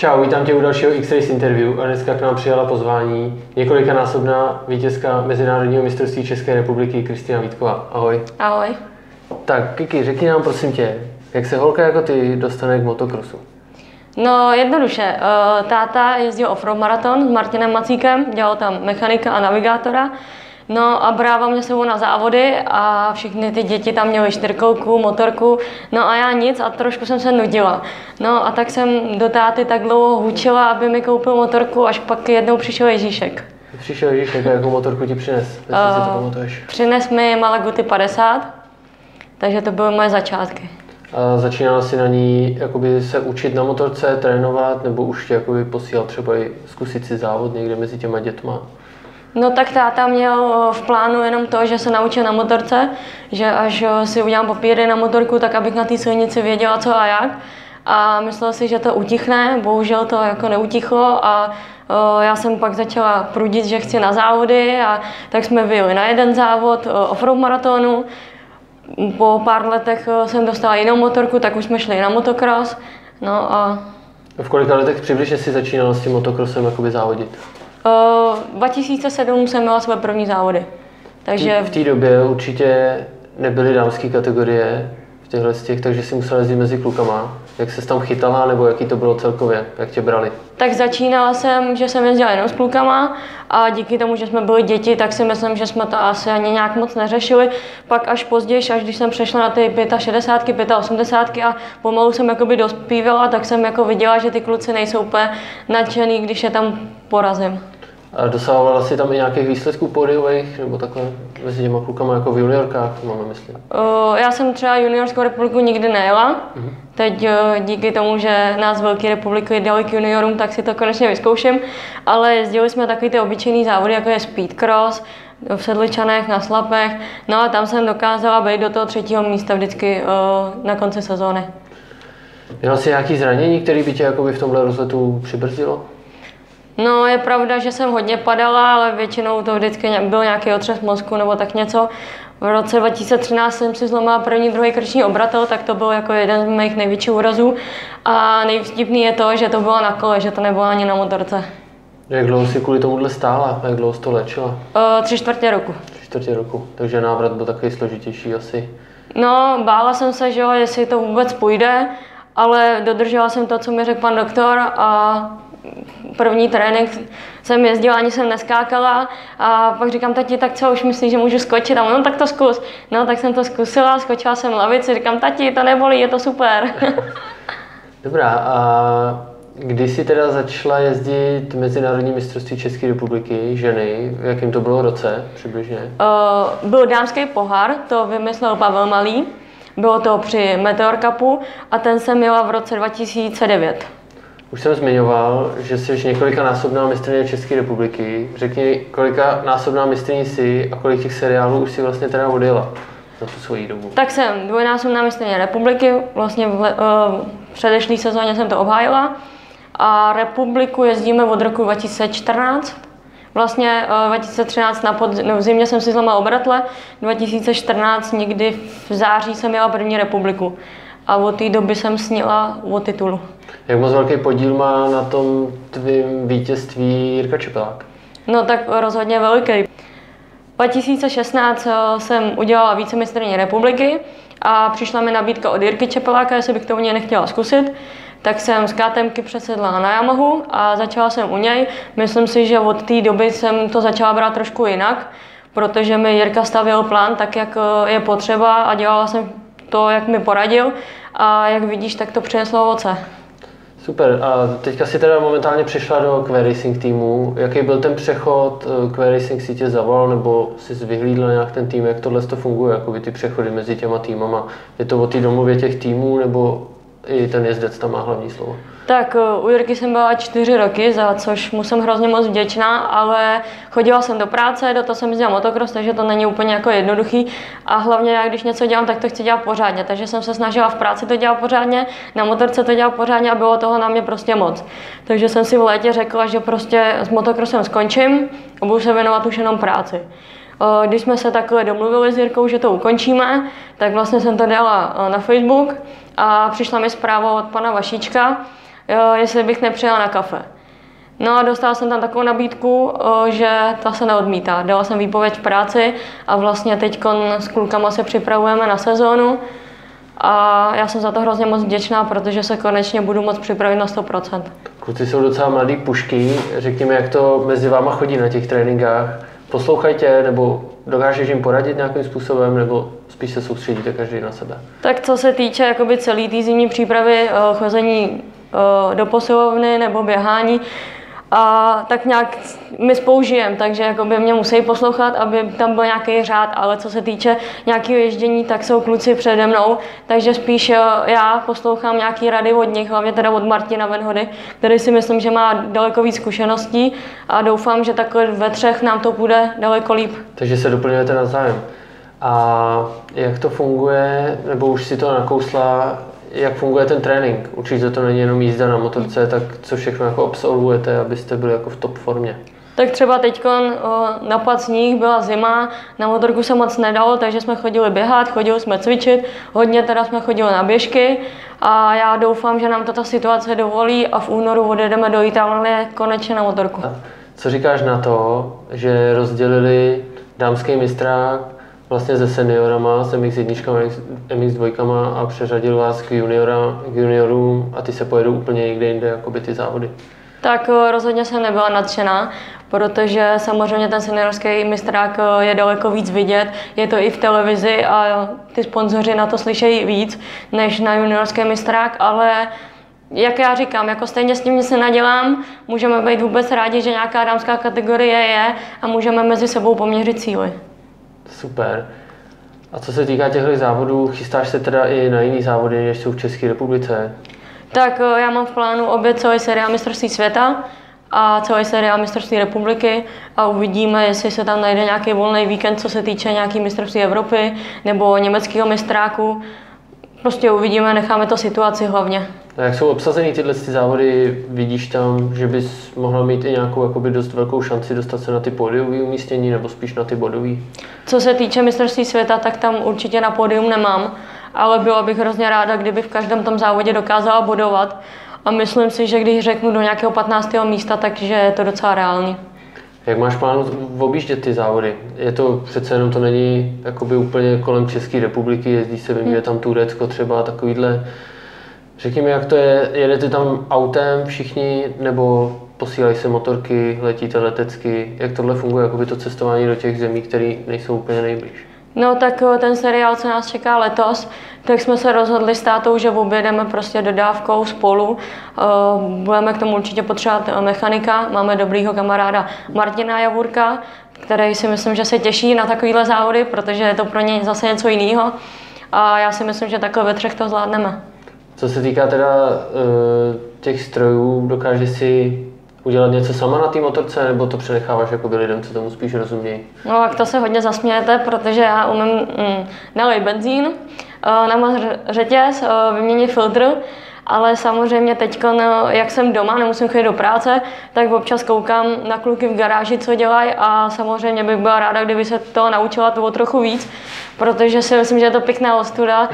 Čau, vítám tě u dalšího X-Race interview a dneska k nám přijala pozvání několikanásobná vítězka Mezinárodního mistrovství České republiky Kristina Vítková. Ahoj. Ahoj. Tak Kiki, řekni nám prosím tě, jak se holka jako ty dostane k motokrosu? No jednoduše, eh, táta jezdil off-road maraton s Martinem Macíkem, dělal tam mechanika a navigátora. No a brával mě sebou na závody a všechny ty děti tam měly čtyřkolku, motorku, no a já nic a trošku jsem se nudila. No a tak jsem do táty tak dlouho hučila, aby mi koupil motorku, až pak jednou přišel Ježíšek. Přišel Ježíšek a jakou motorku ti přines, uh, si to pamatuješ? Přines mi Malaguty 50, takže to byly moje začátky. A začínala si na ní jakoby se učit na motorce, trénovat, nebo už tě jakoby posílal třeba i zkusit si závod někde mezi těma dětma? No tak táta měl v plánu jenom to, že se naučil na motorce, že až si udělám papíry na motorku, tak abych na té silnici věděla co a jak. A myslel si, že to utichne, bohužel to jako neutichlo a já jsem pak začala prudit, že chci na závody a tak jsme vyjeli na jeden závod offroad maratonu. Po pár letech jsem dostala jinou motorku, tak už jsme šli na motocross. No a... V kolika letech přibližně si začínala s tím motokrosem závodit? Uh, 2007 jsem měla své první závody. Takže... V té době určitě nebyly dámské kategorie v těchto těch, takže si musela jezdit mezi klukama. Jak se tam chytala, nebo jaký to bylo celkově, jak tě brali? Tak začínala jsem, že jsem jezdila jenom s klukama a díky tomu, že jsme byli děti, tak si myslím, že jsme to asi ani nějak moc neřešili. Pak až později, až když jsem přešla na ty 65, 85 a pomalu jsem jakoby dospívala, tak jsem jako viděla, že ty kluci nejsou úplně nadšený, když je tam porazím. A dosahovala si tam i nějakých výsledků pódiových, nebo takhle mezi těma klukama jako v juniorkách, to máme myslím? Uh, já jsem třeba juniorskou republiku nikdy nejela. Uh-huh. Teď uh, díky tomu, že nás Velké republiky dali k juniorům, tak si to konečně vyzkouším. Ale jezdili jsme takový ty obyčejný závody, jako je speedcross, v Sedličanech, na Slapech. No a tam jsem dokázala být do toho třetího místa vždycky uh, na konci sezóny. Měla jsi nějaké zranění, které by tě v tomhle rozletu přibrzdilo? No je pravda, že jsem hodně padala, ale většinou to vždycky byl nějaký otřes mozku nebo tak něco. V roce 2013 jsem si zlomila první, druhý krční obratel, tak to byl jako jeden z mých největších úrazů. A nejvtipný je to, že to bylo na kole, že to nebylo ani na motorce. Jak dlouho jsi kvůli tomuhle stála? Jak dlouho jsi to léčila? Uh, tři čtvrtě roku. Tři čtvrtě roku, takže návrat byl takový složitější asi. No, bála jsem se, že jo, jestli to vůbec půjde, ale dodržela jsem to, co mi řekl pan doktor a první trénink jsem jezdila, ani jsem neskákala a pak říkám tati, tak co, už myslíš, že můžu skočit? A no tak to zkus. No tak jsem to zkusila, skočila jsem lavici, říkám tati, to nebolí, je to super. Dobrá, a kdy jsi teda začala jezdit Mezinárodní mistrovství České republiky ženy? V jakém to bylo roce přibližně? Uh, byl dámský pohár, to vymyslel Pavel Malý. Bylo to při Meteor Cupu a ten jsem měla v roce 2009. Už jsem zmiňoval, že jsi několika násobná mistrně České republiky. Řekni, kolika násobná mistrní jsi a kolik těch seriálů už si vlastně teda odjela za tu svoji dobu? Tak jsem dvojnásobná mistrně republiky, vlastně v, le, uh, předešlý sezóně jsem to obhájila a republiku jezdíme od roku 2014. Vlastně uh, 2013 na pod, no, v zimě jsem si zlomila obratle, 2014 někdy v září jsem měla první republiku a od té doby jsem snila o titulu. Jak moc velký podíl má na tom tvým vítězství Jirka Čepelák? No tak rozhodně velký. 2016 eh, jsem udělala vícemistrně republiky a přišla mi nabídka od Jirky Čepeláka, jestli bych to u něj nechtěla zkusit. Tak jsem z KTMky přesedla na Yamahu a začala jsem u něj. Myslím si, že od té doby jsem to začala brát trošku jinak, protože mi Jirka stavil plán tak, jak eh, je potřeba a dělala jsem to, jak mi poradil a jak vidíš, tak to přineslo ovoce. Super. A teďka si teda momentálně přišla do Quay Racing týmu. Jaký byl ten přechod? Eh, Quay Racing si tě zavolal nebo jsi vyhlídla nějak ten tým? Jak tohle to funguje, jakoby ty přechody mezi těma týmama? Je to o té domluvě těch týmů nebo i ten jezdec tam má hlavní slovo? Tak eh, u Jirky jsem byla čtyři roky, za což mu jsem hrozně moc vděčná, ale chodila jsem do práce, do toho jsem jezdila motocross, takže to není úplně jako jednoduchý. A hlavně já, když něco dělám, tak to chci dělat pořádně. Takže jsem se snažila v práci to dělat pořádně, na motorce to dělat pořádně a bylo toho na mě prostě moc. Takže jsem si v létě řekla, že prostě s motocrossem skončím a budu se věnovat už jenom práci. Když jsme se takhle domluvili s Jirkou, že to ukončíme, tak vlastně jsem to dala eh, na Facebook a přišla mi zpráva od pana Vašíčka, jo, jestli bych nepřijela na kafe. No a dostala jsem tam takovou nabídku, že ta se neodmítá. Dala jsem výpověď v práci a vlastně teď s klukama se připravujeme na sezónu. A já jsem za to hrozně moc vděčná, protože se konečně budu moc připravit na 100%. Kluci jsou docela mladý pušky, řekněme, jak to mezi váma chodí na těch tréninkách. Poslouchajte, nebo dokážeš jim poradit nějakým způsobem, nebo spíš se soustředíte každý na sebe? Tak co se týče celý té zimní přípravy, eh, chození eh, do posilovny nebo běhání, a tak nějak my spolu žijeme, takže jako by mě musí poslouchat, aby tam byl nějaký řád, ale co se týče nějakého ježdění, tak jsou kluci přede mnou, takže spíš eh, já poslouchám nějaký rady od nich, hlavně teda od Martina Venhody, který si myslím, že má daleko víc zkušeností a doufám, že takhle ve třech nám to půjde daleko líp. Takže se doplňujete navzájem. A jak to funguje, nebo už si to nakousla, jak funguje ten trénink? Určitě to není jenom jízda na motorce, tak co všechno jako absolvujete, abyste byli jako v top formě? Tak třeba teď napad sníh, byla zima, na motorku se moc nedalo, takže jsme chodili běhat, chodili jsme cvičit, hodně teda jsme chodili na běžky a já doufám, že nám tato situace dovolí a v únoru odjedeme do Itálie konečně na motorku. A co říkáš na to, že rozdělili dámský mistrák vlastně se seniorama, s MX1, MX2 a přeřadil vás k, juniora, k juniorům a ty se pojedou úplně někde jinde, jako by ty závody? Tak eh, rozhodně jsem nebyla nadšená, protože samozřejmě ten seniorský mistrák eh, je daleko víc vidět, je to i v televizi a ty sponzoři na to slyšejí víc než na juniorský mistrák, ale jak já říkám, jako stejně s tím nic nenadělám, můžeme být vůbec rádi, že nějaká dámská kategorie je a můžeme mezi sebou poměřit síly. Super. A co se týká těchto závodů, chystáš se teda i na jiné závody, než jsou v České republice? Tak eh, já mám v plánu obě celé série mistrovství světa a celé série mistrovství republiky a uvidíme, jestli se tam najde nějaký volný víkend, co se týče nějaký mistrovství Evropy nebo německého mistráku. Prostě uvidíme, necháme to situaci hlavně. A jak jsou obsazený tyhle ty závody, vidíš tam, že bys mohla mít i nějakou jakoby dost velkou šanci dostat se na ty pódiové umístění nebo spíš na ty bodové? Co se týče mistrovství světa, tak tam určitě na pódium nemám, ale byla bych hrozně ráda, kdyby v každém tom závodě dokázala bodovat. A myslím si, že když řeknu do nějakého 15. místa, takže je to docela reálný. Jak máš plán objíždět ty závody? Je to přece jenom to není jakoby úplně kolem České republiky, jezdí se, vím, hmm. tam Turecko třeba, takovýhle Řekni mi, jak to je, jedete tam autem všichni, nebo posílají se motorky, letíte letecky, jak tohle funguje, jakoby to cestování do těch zemí, které nejsou úplně nejblíž? No tak eh, ten seriál, co nás čeká letos, tak jsme se rozhodli s tátou, že objedeme prostě dodávkou spolu. Eh, budeme k tomu určitě potřebovat mechanika, máme dobrýho kamaráda Martina Javurka, který si myslím, že se těší na takovéhle závody, protože je to pro něj zase něco jiného. A já si myslím, že takhle ve třech to zvládneme. Co se týká teda uh, těch strojů, dokáže si udělat něco sama na té motorce, nebo to přenecháváš jako lidem, co tomu spíš rozumějí? No, tak to se hodně zasmějete, protože já umím mm, nalej benzín, uh, namaz řetěz, uh, vyměnit filtr, ale samozřejmě teď, no, jak jsem doma, nemusím chodit do práce, tak občas koukám na kluky v garáži, co dělají a samozřejmě bych byla ráda, kdyby se to naučila to o trochu víc, protože si myslím, že je to pěkná ostuda,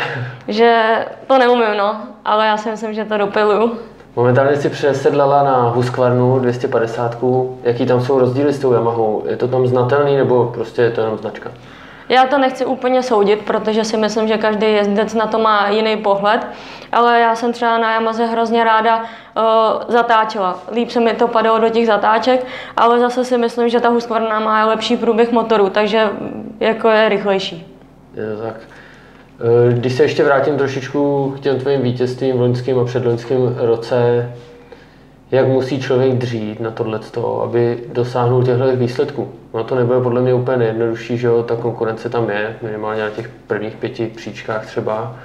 že to neumím, no, ale já si myslím, že to dopiluju. Momentálně si přesedlala na Husqvarnu 250. Jaký tam jsou rozdíly s tou Yamahou? Je to tam znatelný nebo prostě je to jenom značka? Já to nechci úplně soudit, protože si myslím, že každý jezdec na to má jiný pohled, ale já jsem třeba na Yamaze hrozně ráda uh, zatáčela. Líp se mi to padalo do těch zatáček, ale zase si myslím, že ta Husqvarna má lepší průběh motoru, takže jako je rychlejší. Je, tak. Eh, když se ještě vrátím trošičku k těm tvým vítězstvím v loňském a předloňském roce, jak musí člověk dřít na tohle, aby dosáhnul těchto výsledků. No to nebude podle mě úplně nejjednodušší, že jo, ta konkurence tam je, minimálně na těch prvních pěti příčkách třeba.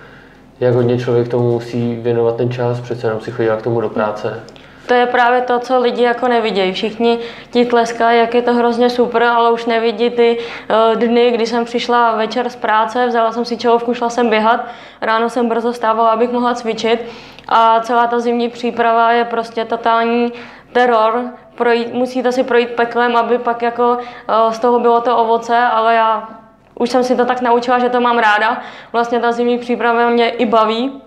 Jak hodně člověk tomu musí věnovat ten čas, přece jenom si chodí k tomu do práce. To je právě to, co lidi jako nevidějí. Všichni ti tleskají, jak je to hrozně super, ale už nevidí ty uh, dny, kdy jsem přišla večer z práce, vzala jsem si čelovku, šla jsem běhat, ráno jsem brzo stávala, abych mohla cvičit a celá ta zimní příprava je prostě totální teror. Projít, musíte si projít peklem, aby pak jako uh, z toho bylo to ovoce, ale já už jsem si to tak naučila, že to mám ráda. Vlastně ta zimní příprava mě i baví,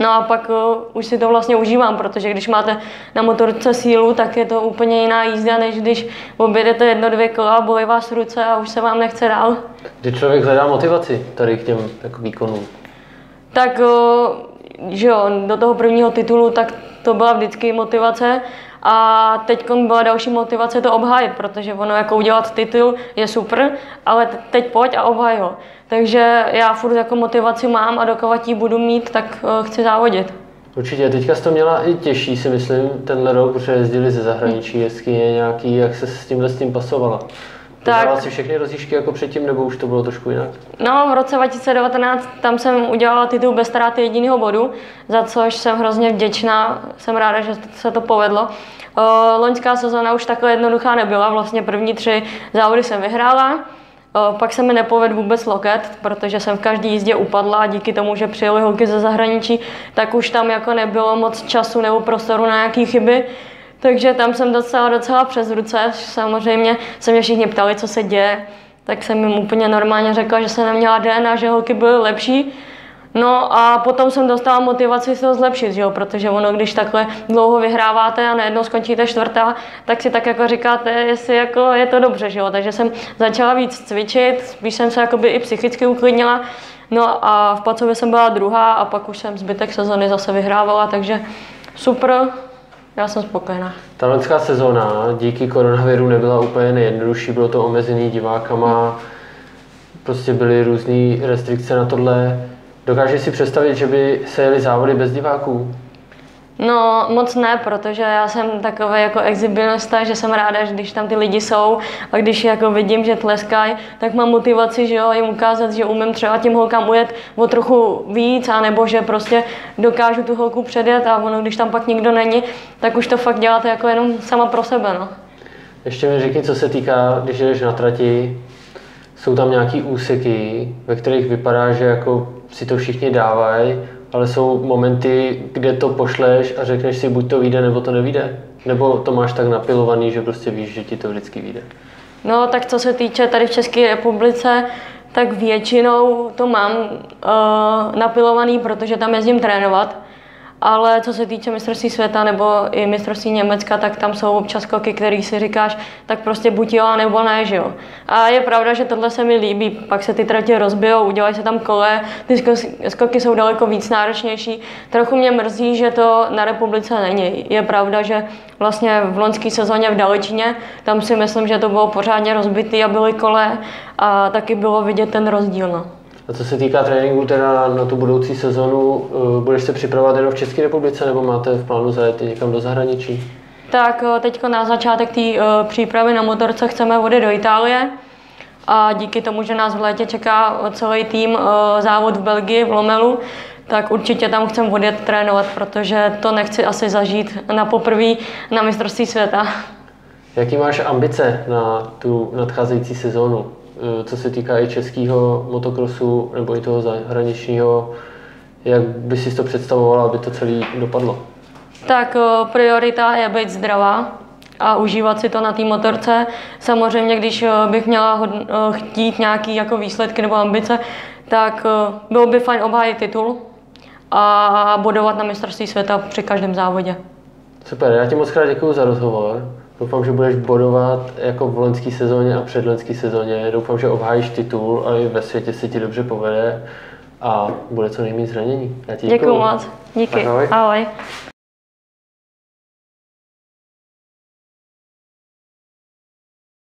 No a pak uh, už si to vlastně užívám, protože když máte na motorce sílu, tak je to úplně jiná jízda, než když objedete jedno, dvě kola, bolí vás ruce a už se vám nechce dál. Kdy člověk hledá motivaci tady k těm jako výkonům? Tak, uh, že jo, do toho prvního titulu, tak to byla vždycky motivace a teď byla další motivace to obhájit, protože ono jako udělat titul je super, ale teď pojď a obhaj ho. Takže já furt jako motivaci mám a ji budu mít, tak uh, chci závodit. Určitě, teďka jsi to měla i těžší, si myslím, tenhle rok, protože jezdili ze zahraničí, jeskyně nějaký, jak se s tímhle s tím pasovala. Tak. si všechny rozjížďky jako předtím, nebo už to bylo trošku jinak? No, v roce 2019 tam jsem udělala titul bez ztráty jediného bodu, za což jsem hrozně vděčná, jsem ráda, že se to povedlo. Loňská sezóna už takhle jednoduchá nebyla, vlastně první tři závody jsem vyhrála, pak se mi nepovedl vůbec loket, protože jsem v každé jízdě upadla a díky tomu, že přijeli holky ze zahraničí, tak už tam jako nebylo moc času nebo prostoru na nějaké chyby. Takže tam jsem docela, docela přes ruce. Samozřejmě se mě všichni ptali, co se děje. Tak jsem jim úplně normálně řekla, že jsem neměla den a že holky byly lepší. No a potom jsem dostala motivaci se to zlepšit, že jo? protože ono, když takhle dlouho vyhráváte a najednou skončíte čtvrtá, tak si tak jako říkáte, jestli jako je to dobře, že jo? takže jsem začala víc cvičit, spíš jsem se jakoby i psychicky uklidnila, no a v Pacově jsem byla druhá a pak už jsem zbytek sezony zase vyhrávala, takže super, já jsem spokojená. Ta loňská sezóna díky koronaviru nebyla úplně nejjednodušší, bylo to omezený divákama, prostě byly různé restrikce na tohle. Dokážeš si představit, že by se jeli závody bez diváků? No moc ne, protože já jsem takový jako exhibionista, že jsem ráda, že když tam ty lidi jsou a když jako vidím, že tleskají, tak mám motivaci, že jo, jim ukázat, že umím třeba těm holkám ujet o trochu víc, anebo že prostě dokážu tu holku předjet a ono, když tam pak nikdo není, tak už to fakt děláte jako jenom sama pro sebe, no. Ještě mi řekni, co se týká, když jdeš na trati, jsou tam nějaký úseky, ve kterých vypadá, že jako si to všichni dávají, ale jsou momenty, kde to pošleš a řekneš si, buď to vyjde, nebo to nevíde. Nebo to máš tak napilovaný, že prostě víš, že ti to vždycky vyjde. No, tak co se týče tady v České republice, tak většinou to mám uh, napilovaný, protože tam jezdím trénovat ale co se týče mistrovství světa nebo i mistrovství Německa, tak tam jsou občas skoky, který si říkáš, tak prostě buď jo, nebo ne, že jo. A je pravda, že tohle se mi líbí, pak se ty tratě rozbijou, udělají se tam kole, ty skoky jsou daleko víc náročnější. Trochu mě mrzí, že to na republice není. Je pravda, že vlastně v loňské sezóně v Daličině, tam si myslím, že to bylo pořádně rozbitý a byly kole a taky bylo vidět ten rozdíl. No. A co se týká tréninku teda na tu budoucí sezonu, eh, budeš se připravovat jenom v České republice nebo máte v plánu zajet někam do zahraničí? Tak eh, teď na začátek té uh, přípravy na motorce chceme odjet do Itálie a díky tomu, že nás v létě čeká celý tým závod v Belgii, v Lomelu, tak určitě tam chcem odjet trénovat, protože to nechci asi zažít na poprvé na mistrovství světa. Jaký máš ambice na tu nadcházející sezónu? Eh, co se týká i českého motokrosu nebo i toho zahraničního, jak by si to představovala, aby to celé dopadlo? Tak eh, priorita je být zdravá a užívat si to na té motorce. Samozřejmě, když eh, bych měla chtít nějaký jako výsledky nebo ambice, tak bylo by fajn obhájit titul a bodovat na mistrovství světa při každém závodě. Super, já ti moc krát děkuji za rozhovor. Doufám, že budeš bodovat jako v loňské sezóně a předloňské sezóně. Doufám, že obhájíš titul a i ve světě se ti dobře povede a bude co nejméně zranění. Děkuji moc. Díky. Ahoj. Ahoj.